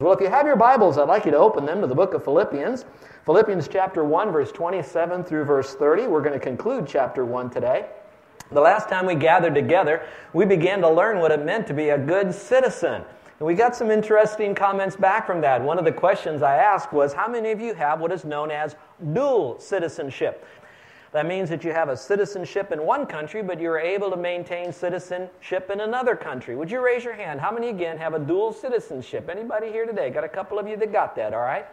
Well, if you have your Bibles, I'd like you to open them to the book of Philippians. Philippians chapter 1, verse 27 through verse 30. We're going to conclude chapter 1 today. The last time we gathered together, we began to learn what it meant to be a good citizen. And we got some interesting comments back from that. One of the questions I asked was How many of you have what is known as dual citizenship? That means that you have a citizenship in one country, but you're able to maintain citizenship in another country. Would you raise your hand? How many again have a dual citizenship? Anybody here today? Got a couple of you that got that, all right?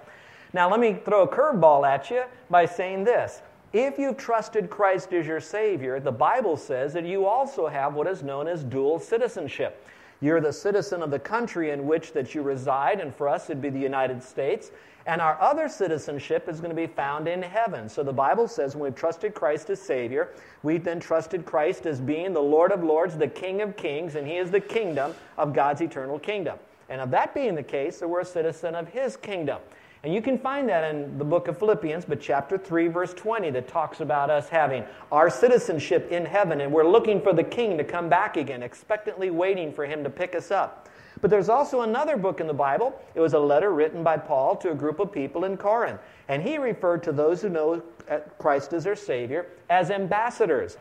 Now, let me throw a curveball at you by saying this. If you've trusted Christ as your Savior, the Bible says that you also have what is known as dual citizenship. You're the citizen of the country in which that you reside, and for us it'd be the United States. And our other citizenship is going to be found in heaven. So the Bible says when we've trusted Christ as Savior, we've then trusted Christ as being the Lord of Lords, the King of Kings, and He is the kingdom of God's eternal kingdom. And of that being the case, that we're a citizen of His kingdom. And you can find that in the book of Philippians, but chapter 3, verse 20, that talks about us having our citizenship in heaven, and we're looking for the king to come back again, expectantly waiting for him to pick us up. But there's also another book in the Bible. It was a letter written by Paul to a group of people in Corinth. And he referred to those who know uh, Christ as their Savior as ambassadors.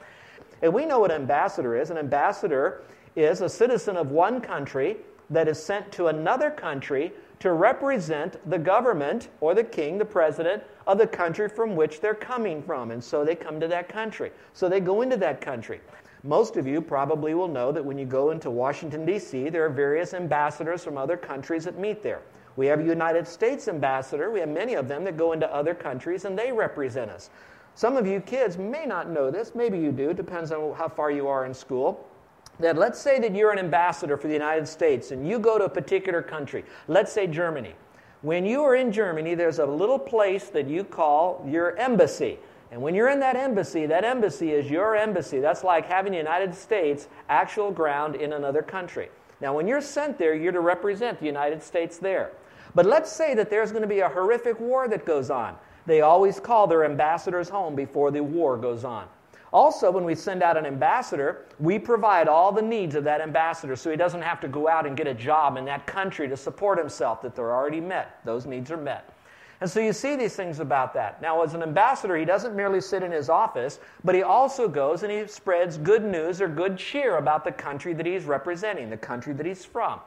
And we know what an ambassador is. An ambassador is a citizen of one country that is sent to another country to represent the government or the king, the president of the country from which they're coming from. And so they come to that country. So they go into that country. Most of you probably will know that when you go into Washington, D.C., there are various ambassadors from other countries that meet there. We have a United States ambassador. We have many of them that go into other countries and they represent us. Some of you kids may not know this, maybe you do, depends on how far you are in school that let's say that you're an ambassador for the United States and you go to a particular country, let's say Germany. When you are in Germany, there's a little place that you call your embassy. And when you're in that embassy, that embassy is your embassy. That's like having the United States actual ground in another country. Now, when you're sent there, you're to represent the United States there. But let's say that there's going to be a horrific war that goes on. They always call their ambassadors home before the war goes on. Also, when we send out an ambassador, we provide all the needs of that ambassador so he doesn't have to go out and get a job in that country to support himself, that they're already met. Those needs are met. And so you see these things about that. Now, as an ambassador, he doesn't merely sit in his office, but he also goes and he spreads good news or good cheer about the country that he's representing, the country that he's from.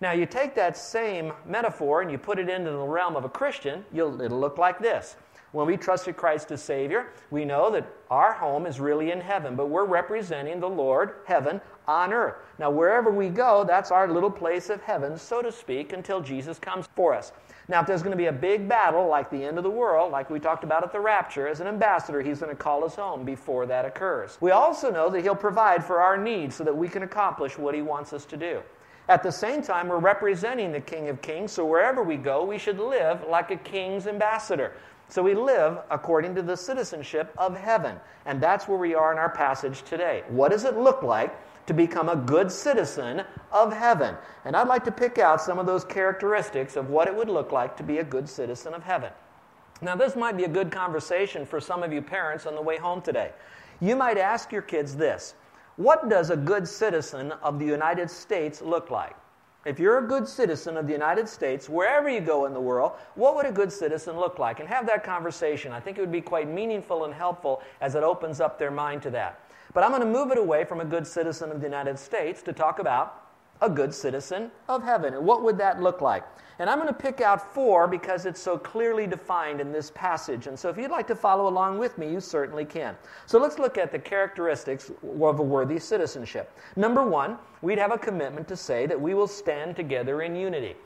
Now, you take that same metaphor and you put it into the realm of a Christian, it'll look like this. When we trusted Christ as Savior, we know that our home is really in heaven, but we're representing the Lord, heaven, on earth. Now, wherever we go, that's our little place of heaven, so to speak, until Jesus comes for us. Now, if there's going to be a big battle like the end of the world, like we talked about at the rapture, as an ambassador, he's going to call us home before that occurs. We also know that he'll provide for our needs so that we can accomplish what he wants us to do. At the same time, we're representing the King of Kings, so wherever we go, we should live like a king's ambassador. So we live according to the citizenship of heaven. And that's where we are in our passage today. What does it look like to become a good citizen of heaven? And I'd like to pick out some of those characteristics of what it would look like to be a good citizen of heaven. Now, this might be a good conversation for some of you parents on the way home today. You might ask your kids this What does a good citizen of the United States look like? If you're a good citizen of the United States, wherever you go in the world, what would a good citizen look like? And have that conversation. I think it would be quite meaningful and helpful as it opens up their mind to that. But I'm going to move it away from a good citizen of the United States to talk about a good citizen of heaven. And what would that look like? And I'm going to pick out four because it's so clearly defined in this passage. And so if you'd like to follow along with me, you certainly can. So let's look at the characteristics of a worthy citizenship. Number one, we'd have a commitment to say that we will stand together in unity.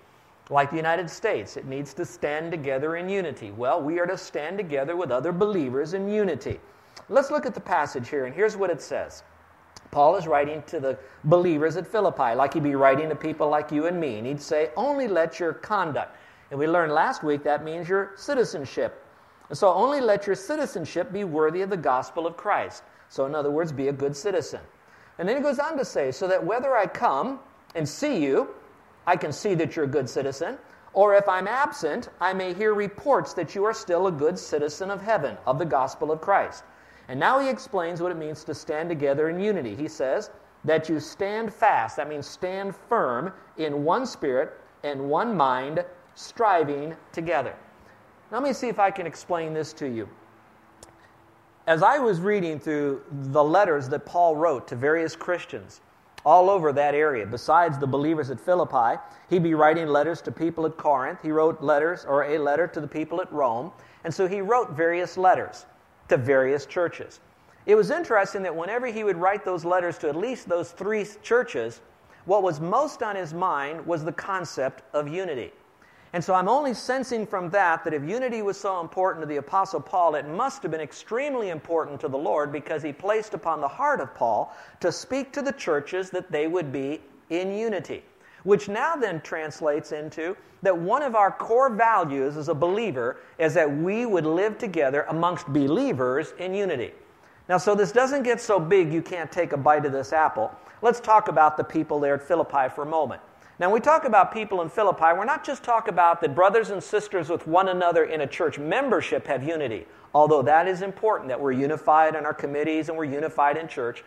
Like the United States, it needs to stand together in unity. Well, we are to stand together with other believers in unity. Let's look at the passage here, and here's what it says. Paul is writing to the believers at Philippi, like he'd be writing to people like you and me. And he'd say, Only let your conduct. And we learned last week that means your citizenship. And so only let your citizenship be worthy of the gospel of Christ. So, in other words, be a good citizen. And then he goes on to say, so that whether I come and see you, I can see that you're a good citizen, or if I'm absent, I may hear reports that you are still a good citizen of heaven, of the gospel of Christ. And now he explains what it means to stand together in unity. He says, that you stand fast, that means stand firm in one spirit and one mind, striving together. Let me see if I can explain this to you. As I was reading through the letters that Paul wrote to various Christians all over that area, besides the believers at Philippi, he'd be writing letters to people at Corinth. He wrote letters or a letter to the people at Rome. And so he wrote various letters to various churches. It was interesting that whenever he would write those letters to at least those three churches, what was most on his mind was the concept of unity. And so I'm only sensing from that that if unity was so important to the Apostle Paul, it must have been extremely important to the Lord because he placed upon the heart of Paul to speak to the churches that they would be in unity. Which now then translates into that one of our core values as a believer is that we would live together amongst believers in unity. Now, so this doesn't get so big you can't take a bite of this apple. Let's talk about the people there at Philippi for a moment. Now, when we talk about people in Philippi, we're not just talking about that brothers and sisters with one another in a church membership have unity, although that is important that we're unified in our committees and we're unified in church.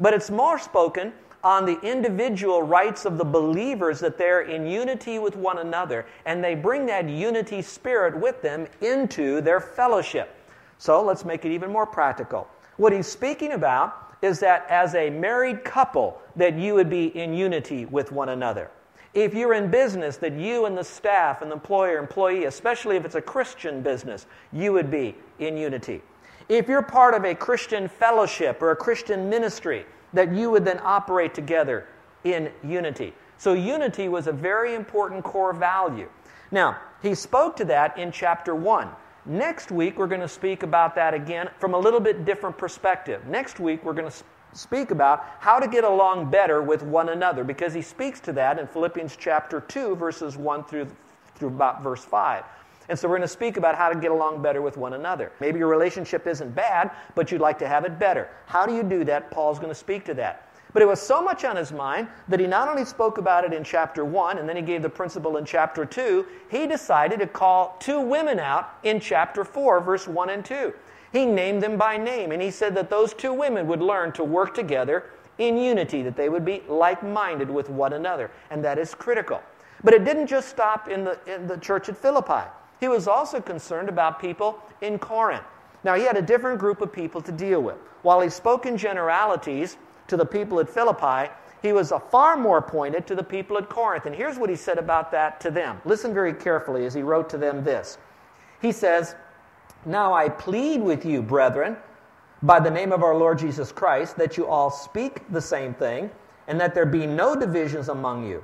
But it's more spoken on the individual rights of the believers that they're in unity with one another, and they bring that unity spirit with them into their fellowship. So let's make it even more practical. What he's speaking about is that as a married couple, that you would be in unity with one another. If you're in business, that you and the staff and the employer, employee, especially if it's a Christian business, you would be in unity. If you're part of a Christian fellowship or a Christian ministry, that you would then operate together in unity. So, unity was a very important core value. Now, he spoke to that in chapter 1. Next week, we're going to speak about that again from a little bit different perspective. Next week, we're going to speak about how to get along better with one another because he speaks to that in Philippians chapter 2, verses 1 through, through about verse 5. And so we're going to speak about how to get along better with one another. Maybe your relationship isn't bad, but you'd like to have it better. How do you do that? Paul's going to speak to that. But it was so much on his mind that he not only spoke about it in chapter 1 and then he gave the principle in chapter 2, he decided to call two women out in chapter 4, verse 1 and 2. He named them by name and he said that those two women would learn to work together in unity, that they would be like minded with one another. And that is critical. But it didn't just stop in the, in the church at Philippi, he was also concerned about people in Corinth. Now, he had a different group of people to deal with. While he spoke in generalities, to the people at Philippi, he was far more pointed to the people at Corinth. And here's what he said about that to them. Listen very carefully as he wrote to them this. He says, Now I plead with you, brethren, by the name of our Lord Jesus Christ, that you all speak the same thing, and that there be no divisions among you,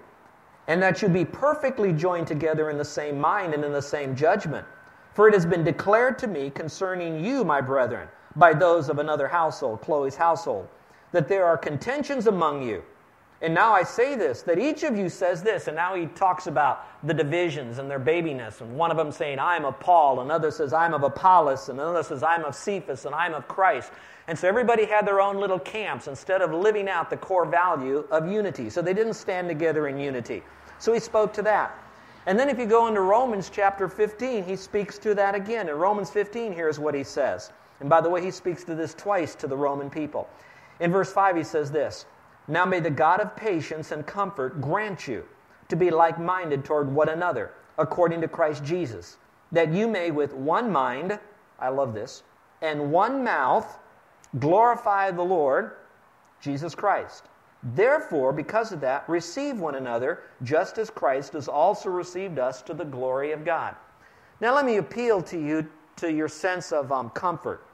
and that you be perfectly joined together in the same mind and in the same judgment. For it has been declared to me concerning you, my brethren, by those of another household, Chloe's household that there are contentions among you. And now I say this, that each of you says this, and now he talks about the divisions and their babiness. And one of them saying, I'm of Paul, another says, I'm of Apollos, and another says, I'm of Cephas, and I'm of Christ. And so everybody had their own little camps instead of living out the core value of unity. So they didn't stand together in unity. So he spoke to that. And then if you go into Romans chapter 15, he speaks to that again. In Romans 15, here's what he says. And by the way, he speaks to this twice to the Roman people. In verse 5, he says this Now may the God of patience and comfort grant you to be like minded toward one another, according to Christ Jesus, that you may with one mind, I love this, and one mouth glorify the Lord Jesus Christ. Therefore, because of that, receive one another, just as Christ has also received us to the glory of God. Now, let me appeal to you to your sense of um, comfort.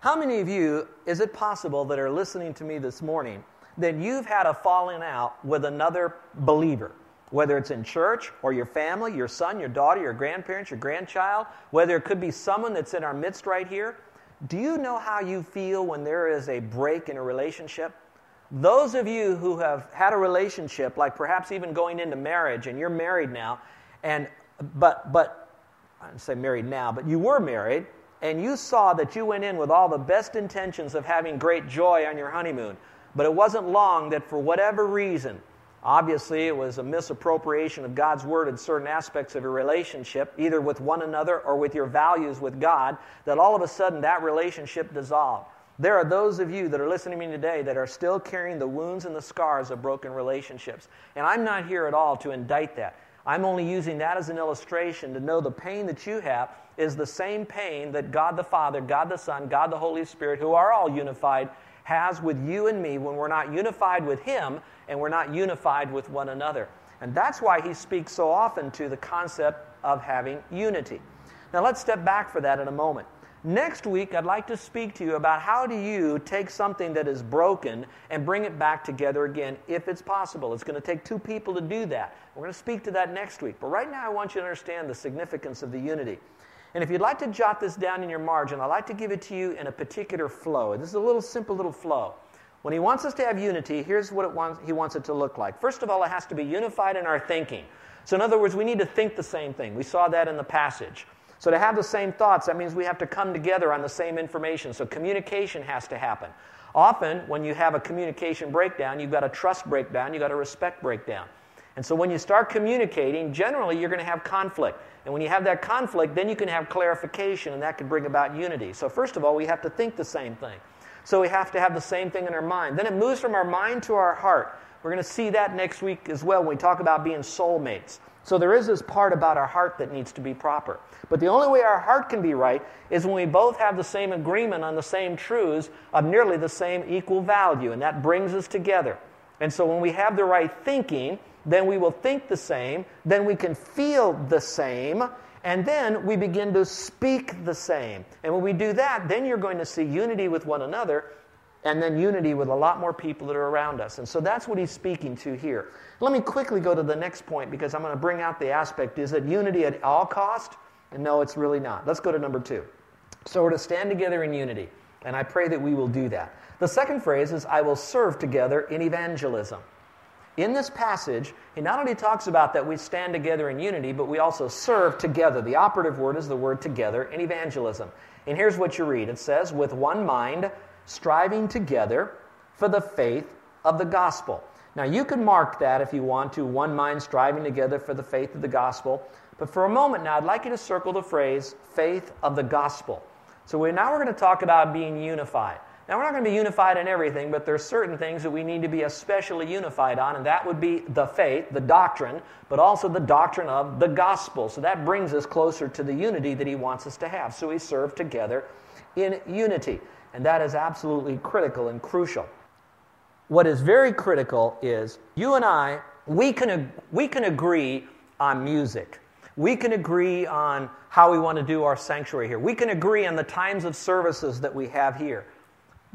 How many of you, is it possible that are listening to me this morning, that you've had a falling out with another believer? Whether it's in church or your family, your son, your daughter, your grandparents, your grandchild, whether it could be someone that's in our midst right here. Do you know how you feel when there is a break in a relationship? Those of you who have had a relationship, like perhaps even going into marriage, and you're married now, and but but I don't say married now, but you were married, and you saw that you went in with all the best intentions of having great joy on your honeymoon, but it wasn't long that for whatever reason, obviously it was a misappropriation of God's word in certain aspects of your relationship, either with one another or with your values with God, that all of a sudden that relationship dissolved. There are those of you that are listening to me today that are still carrying the wounds and the scars of broken relationships. And I'm not here at all to indict that. I'm only using that as an illustration to know the pain that you have is the same pain that God the Father, God the Son, God the Holy Spirit, who are all unified, has with you and me when we're not unified with Him and we're not unified with one another. And that's why He speaks so often to the concept of having unity. Now let's step back for that in a moment. Next week, I'd like to speak to you about how do you take something that is broken and bring it back together again if it's possible. It's going to take two people to do that. We're going to speak to that next week. But right now, I want you to understand the significance of the unity. And if you'd like to jot this down in your margin, I'd like to give it to you in a particular flow. This is a little simple little flow. When he wants us to have unity, here's what wants, he wants it to look like. First of all, it has to be unified in our thinking. So, in other words, we need to think the same thing. We saw that in the passage. So, to have the same thoughts, that means we have to come together on the same information. So, communication has to happen. Often, when you have a communication breakdown, you've got a trust breakdown, you've got a respect breakdown. And so, when you start communicating, generally you're going to have conflict. And when you have that conflict, then you can have clarification, and that can bring about unity. So, first of all, we have to think the same thing. So, we have to have the same thing in our mind. Then it moves from our mind to our heart. We're going to see that next week as well when we talk about being soulmates. So there is this part about our heart that needs to be proper. But the only way our heart can be right is when we both have the same agreement on the same truths of nearly the same equal value, and that brings us together. And so when we have the right thinking, then we will think the same, then we can feel the same, and then we begin to speak the same. And when we do that, then you're going to see unity with one another and then unity with a lot more people that are around us. And so that's what he's speaking to here. Let me quickly go to the next point because I'm going to bring out the aspect is it unity at all cost? And no, it's really not. Let's go to number two. So we're to stand together in unity, and I pray that we will do that. The second phrase is, I will serve together in evangelism. In this passage, he not only talks about that we stand together in unity, but we also serve together. The operative word is the word together in evangelism. And here's what you read it says, with one mind, striving together for the faith of the gospel. Now, you can mark that if you want to, one mind striving together for the faith of the gospel. But for a moment now, I'd like you to circle the phrase faith of the gospel. So we now we're going to talk about being unified. Now, we're not going to be unified in everything, but there's certain things that we need to be especially unified on, and that would be the faith, the doctrine, but also the doctrine of the gospel. So that brings us closer to the unity that he wants us to have. So we serve together in unity. And that is absolutely critical and crucial. What is very critical is you and I, we can, we can agree on music. We can agree on how we want to do our sanctuary here. We can agree on the times of services that we have here.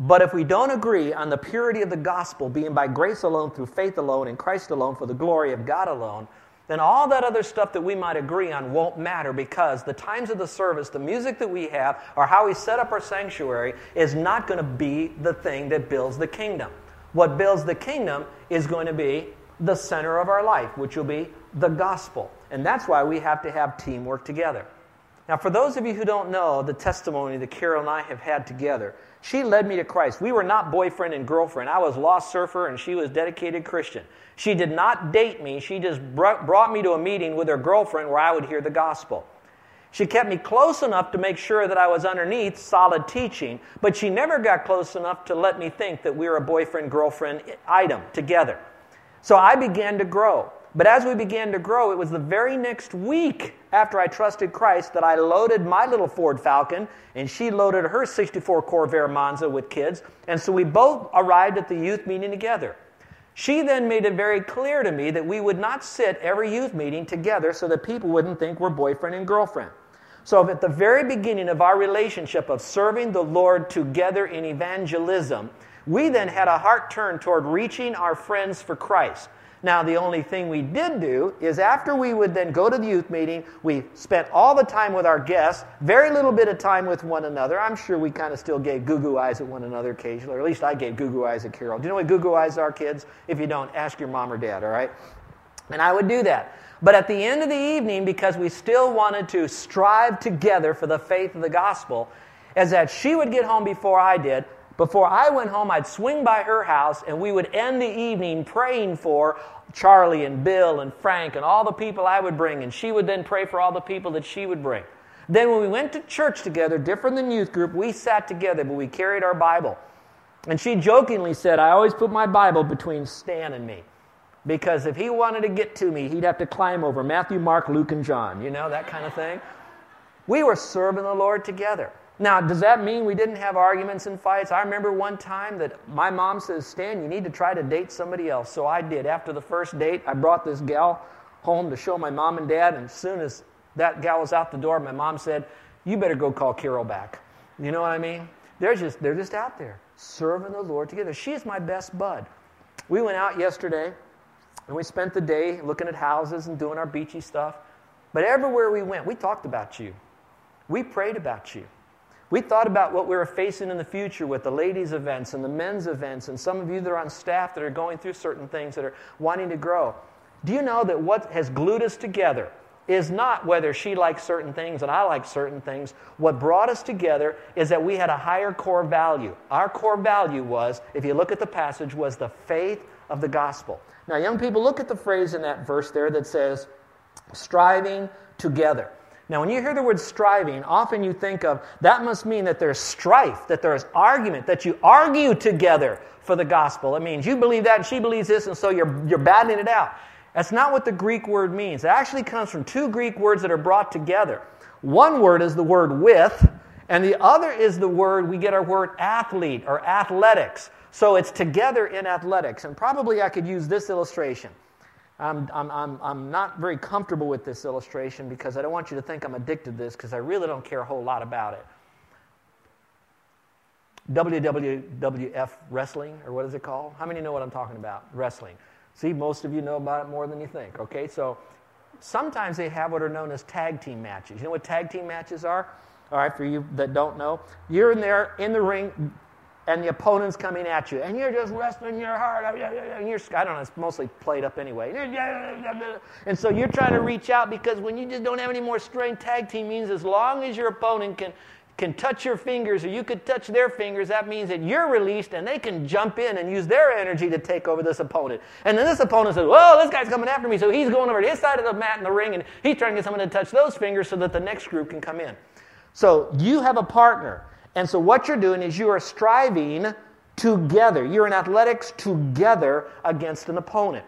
But if we don't agree on the purity of the gospel being by grace alone, through faith alone, in Christ alone, for the glory of God alone, then all that other stuff that we might agree on won't matter because the times of the service, the music that we have, or how we set up our sanctuary is not going to be the thing that builds the kingdom. What builds the kingdom is going to be the center of our life, which will be the gospel. And that's why we have to have teamwork together. Now, for those of you who don't know the testimony that Carol and I have had together, she led me to Christ. We were not boyfriend and girlfriend. I was lost surfer and she was dedicated Christian. She did not date me. She just brought me to a meeting with her girlfriend where I would hear the gospel. She kept me close enough to make sure that I was underneath solid teaching, but she never got close enough to let me think that we were a boyfriend girlfriend item together. So I began to grow. But as we began to grow, it was the very next week after I trusted Christ that I loaded my little Ford Falcon and she loaded her 64 Corvair Monza with kids. And so we both arrived at the youth meeting together. She then made it very clear to me that we would not sit every youth meeting together so that people wouldn't think we're boyfriend and girlfriend. So, at the very beginning of our relationship of serving the Lord together in evangelism, we then had a heart turn toward reaching our friends for Christ. Now, the only thing we did do is after we would then go to the youth meeting, we spent all the time with our guests, very little bit of time with one another. I'm sure we kind of still gave goo goo eyes at one another occasionally, or at least I gave goo goo eyes at Carol. Do you know what goo goo eyes are, kids? If you don't, ask your mom or dad, all right? And I would do that. But at the end of the evening, because we still wanted to strive together for the faith of the gospel, is that she would get home before I did. Before I went home, I'd swing by her house and we would end the evening praying for Charlie and Bill and Frank and all the people I would bring. And she would then pray for all the people that she would bring. Then, when we went to church together, different than youth group, we sat together, but we carried our Bible. And she jokingly said, I always put my Bible between Stan and me. Because if he wanted to get to me, he'd have to climb over Matthew, Mark, Luke, and John, you know, that kind of thing. We were serving the Lord together. Now, does that mean we didn't have arguments and fights? I remember one time that my mom says, Stan, you need to try to date somebody else. So I did. After the first date, I brought this gal home to show my mom and dad. And as soon as that gal was out the door, my mom said, You better go call Carol back. You know what I mean? They're just, they're just out there serving the Lord together. She's my best bud. We went out yesterday and we spent the day looking at houses and doing our beachy stuff. But everywhere we went, we talked about you. We prayed about you. We thought about what we were facing in the future with the ladies' events and the men's events, and some of you that are on staff that are going through certain things that are wanting to grow. Do you know that what has glued us together is not whether she likes certain things and I like certain things. What brought us together is that we had a higher core value. Our core value was, if you look at the passage, was the faith of the gospel. Now, young people, look at the phrase in that verse there that says, striving together. Now, when you hear the word striving, often you think of that must mean that there's strife, that there's argument, that you argue together for the gospel. It means you believe that and she believes this, and so you're, you're battling it out. That's not what the Greek word means. It actually comes from two Greek words that are brought together. One word is the word with, and the other is the word, we get our word athlete or athletics. So it's together in athletics. And probably I could use this illustration. I'm, I'm, I'm, I'm not very comfortable with this illustration because I don't want you to think I'm addicted to this because I really don't care a whole lot about it. WWF wrestling, or what is it called? How many know what I'm talking about? Wrestling. See, most of you know about it more than you think. Okay, so sometimes they have what are known as tag team matches. You know what tag team matches are? All right, for you that don't know, you're in there in the ring, and the opponent's coming at you, and you're just wrestling your heart and you're I don't know, it's mostly played up anyway. And so you're trying to reach out because when you just don't have any more strength, tag team means as long as your opponent can can touch your fingers or you could touch their fingers, that means that you're released and they can jump in and use their energy to take over this opponent. And then this opponent says, Whoa, this guy's coming after me. So he's going over to his side of the mat in the ring and he's trying to get someone to touch those fingers so that the next group can come in. So you have a partner. And so what you're doing is you are striving together. You're in athletics together against an opponent.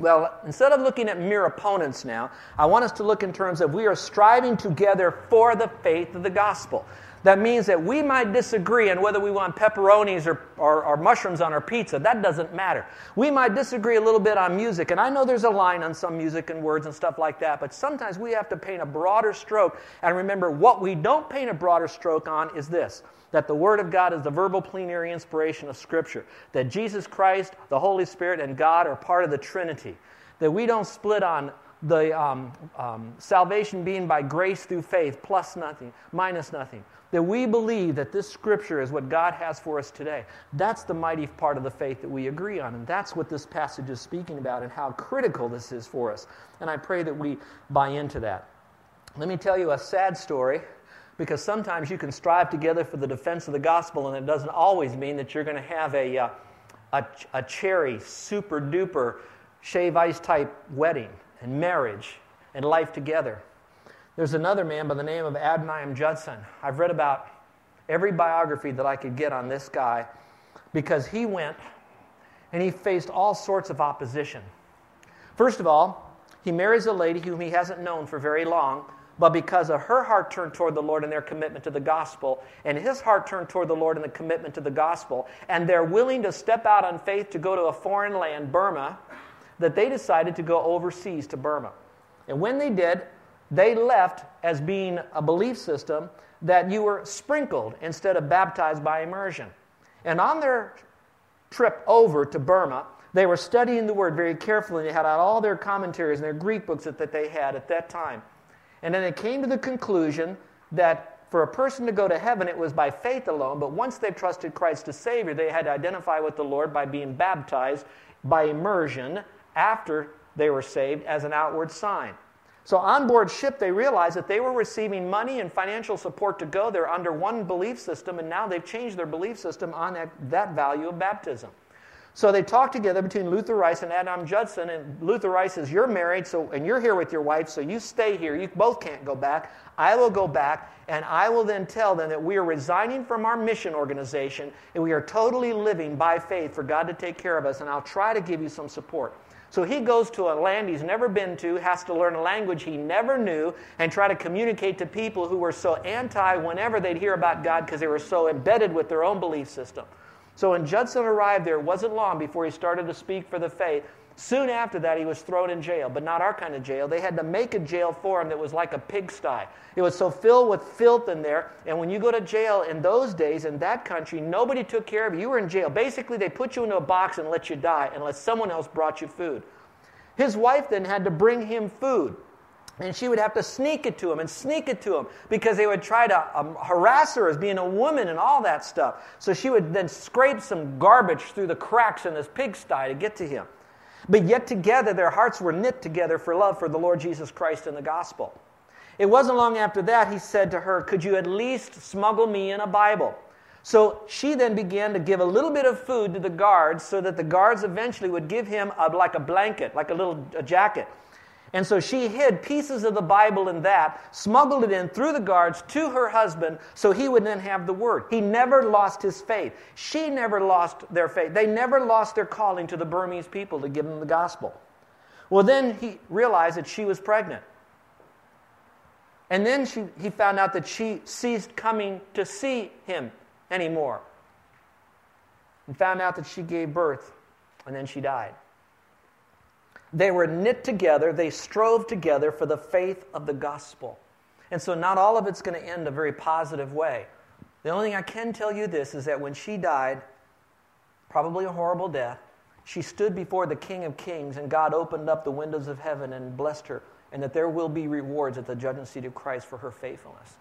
Well, instead of looking at mere opponents now, I want us to look in terms of we are striving together for the faith of the gospel. That means that we might disagree on whether we want pepperonis or, or, or, mushrooms on our pizza. That doesn't matter. We might disagree a little bit on music, and I know there's a line on some music and words and stuff like that, but sometimes we have to paint a broader stroke. And remember, what we don't paint a broader stroke on is this that the Word of God is the verbal plenary inspiration of Scripture, that Jesus Christ, the Holy Spirit, and God are part of the Trinity, that we don't split on the um, um, salvation being by grace through faith, plus nothing, minus nothing. That we believe that this scripture is what God has for us today. That's the mighty part of the faith that we agree on. And that's what this passage is speaking about and how critical this is for us. And I pray that we buy into that. Let me tell you a sad story because sometimes you can strive together for the defense of the gospel, and it doesn't always mean that you're going to have a, uh, a, a cherry, super duper, shave ice type wedding and marriage and life together. There's another man by the name of Adoniram Judson. I've read about every biography that I could get on this guy because he went and he faced all sorts of opposition. First of all, he marries a lady whom he hasn't known for very long but because of her heart turned toward the Lord and their commitment to the gospel, and his heart turned toward the Lord and the commitment to the gospel, and they're willing to step out on faith to go to a foreign land, Burma, that they decided to go overseas to Burma. And when they did, they left as being a belief system that you were sprinkled instead of baptized by immersion. And on their trip over to Burma, they were studying the word very carefully. And they had out all their commentaries and their Greek books that, that they had at that time. And then they came to the conclusion that for a person to go to heaven, it was by faith alone, but once they've trusted Christ as Savior, they had to identify with the Lord by being baptized by immersion after they were saved as an outward sign. So on board ship, they realized that they were receiving money and financial support to go there under one belief system, and now they've changed their belief system on that, that value of baptism. So they talked together between Luther Rice and Adam Judson, and Luther Rice says, You're married, so and you're here with your wife, so you stay here. You both can't go back. I will go back, and I will then tell them that we are resigning from our mission organization, and we are totally living by faith for God to take care of us, and I'll try to give you some support. So he goes to a land he's never been to, has to learn a language he never knew, and try to communicate to people who were so anti whenever they'd hear about God because they were so embedded with their own belief system. So when Judson arrived there, it wasn't long before he started to speak for the faith. Soon after that, he was thrown in jail, but not our kind of jail. They had to make a jail for him that was like a pigsty. It was so filled with filth in there. And when you go to jail in those days, in that country, nobody took care of you. You were in jail. Basically, they put you into a box and let you die unless someone else brought you food. His wife then had to bring him food. And she would have to sneak it to him and sneak it to him because they would try to um, harass her as being a woman and all that stuff. So she would then scrape some garbage through the cracks in this pigsty to get to him. But yet together, their hearts were knit together for love for the Lord Jesus Christ and the gospel. It wasn't long after that he said to her, Could you at least smuggle me in a Bible? So she then began to give a little bit of food to the guards so that the guards eventually would give him a, like a blanket, like a little a jacket. And so she hid pieces of the Bible in that, smuggled it in through the guards to her husband so he would then have the word. He never lost his faith. She never lost their faith. They never lost their calling to the Burmese people to give them the gospel. Well, then he realized that she was pregnant. And then she, he found out that she ceased coming to see him anymore. And found out that she gave birth, and then she died. They were knit together, they strove together for the faith of the gospel. And so, not all of it's going to end a very positive way. The only thing I can tell you this is that when she died, probably a horrible death, she stood before the King of Kings, and God opened up the windows of heaven and blessed her, and that there will be rewards at the judgment seat of Christ for her faithfulness.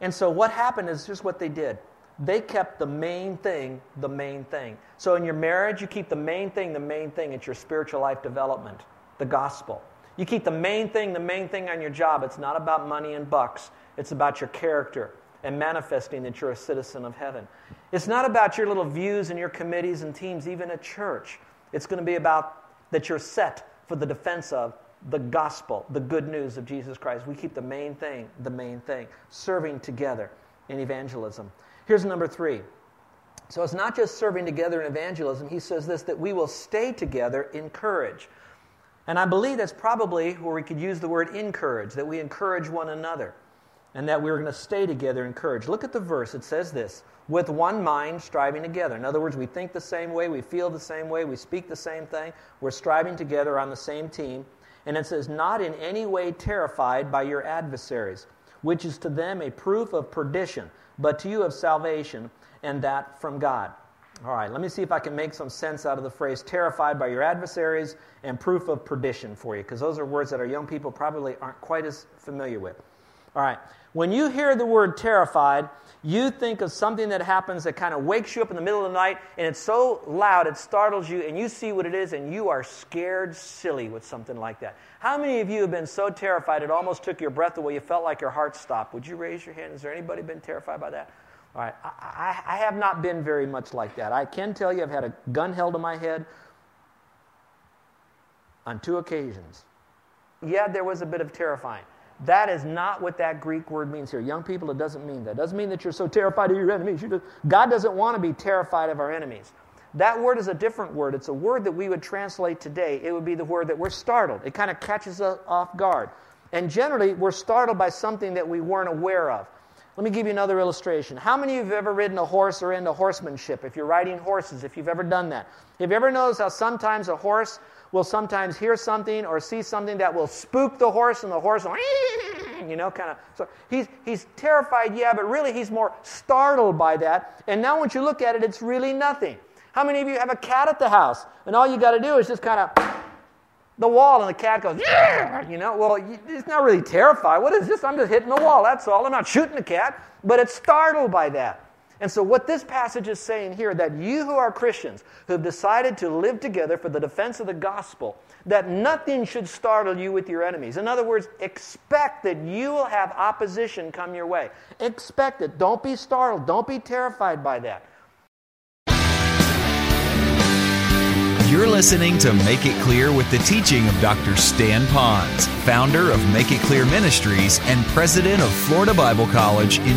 And so, what happened is just what they did they kept the main thing the main thing. So in your marriage, you keep the main thing the main thing. It's your spiritual life development, the gospel. You keep the main thing the main thing on your job. It's not about money and bucks, it's about your character and manifesting that you're a citizen of heaven. It's not about your little views and your committees and teams, even at church. It's going to be about that you're set for the defense of the gospel, the good news of Jesus Christ. We keep the main thing the main thing, serving together in evangelism. Here's number three. So it's not just serving together in evangelism. He says this that we will stay together in courage. And I believe that's probably where we could use the word encourage, that we encourage one another, and that we're going to stay together in courage. Look at the verse. It says this with one mind striving together. In other words, we think the same way, we feel the same way, we speak the same thing, we're striving together on the same team. And it says, not in any way terrified by your adversaries, which is to them a proof of perdition but to you of salvation, and that from God. All right, let me see if I can make some sense out of the phrase terrified by your adversaries and proof of perdition for you, because those are words that our young people probably aren't quite as familiar with. All right, when you hear the word terrified, you think of something that happens that kind of wakes you up in the middle of the night and it's so loud it startles you and you see what it is and you are scared silly with something like that. How many of you have been so terrified it almost took your breath away, you felt like your heart stopped? Would you raise your hand? Has there anybody been terrified by that? All right, I, I, I have not been very much like that. I can tell you I've had a gun held to my head on two occasions. Yeah, there was a bit of terrifying. That is not what that Greek word means here. Young people, it doesn't mean that. It doesn't mean that you're so terrified of your enemies. Just, God doesn't want to be terrified of our enemies. That word is a different word. It's a word that we would translate today. It would be the word that we're startled. It kind of catches us off guard. And generally, we're startled by something that we weren't aware of. Let me give you another illustration. How many of you have ever ridden a horse or into horsemanship? If you're riding horses, if you've ever done that. Have you ever noticed how sometimes a horse will sometimes hear something or see something that will spook the horse and the horse will, you know, kind of. So he's, he's terrified, yeah, but really he's more startled by that. And now once you look at it, it's really nothing. How many of you have a cat at the house? And all you got to do is just kind of the wall, and the cat goes, yeah! you know. Well, it's not really terrified. What is this? I'm just hitting the wall. That's all. I'm not shooting the cat, but it's startled by that. And so, what this passage is saying here, that you who are Christians, who have decided to live together for the defense of the gospel, that nothing should startle you with your enemies. In other words, expect that you will have opposition come your way. Expect it. Don't be startled. Don't be terrified by that. You're listening to Make It Clear with the teaching of Dr. Stan Ponz, founder of Make It Clear Ministries and president of Florida Bible College in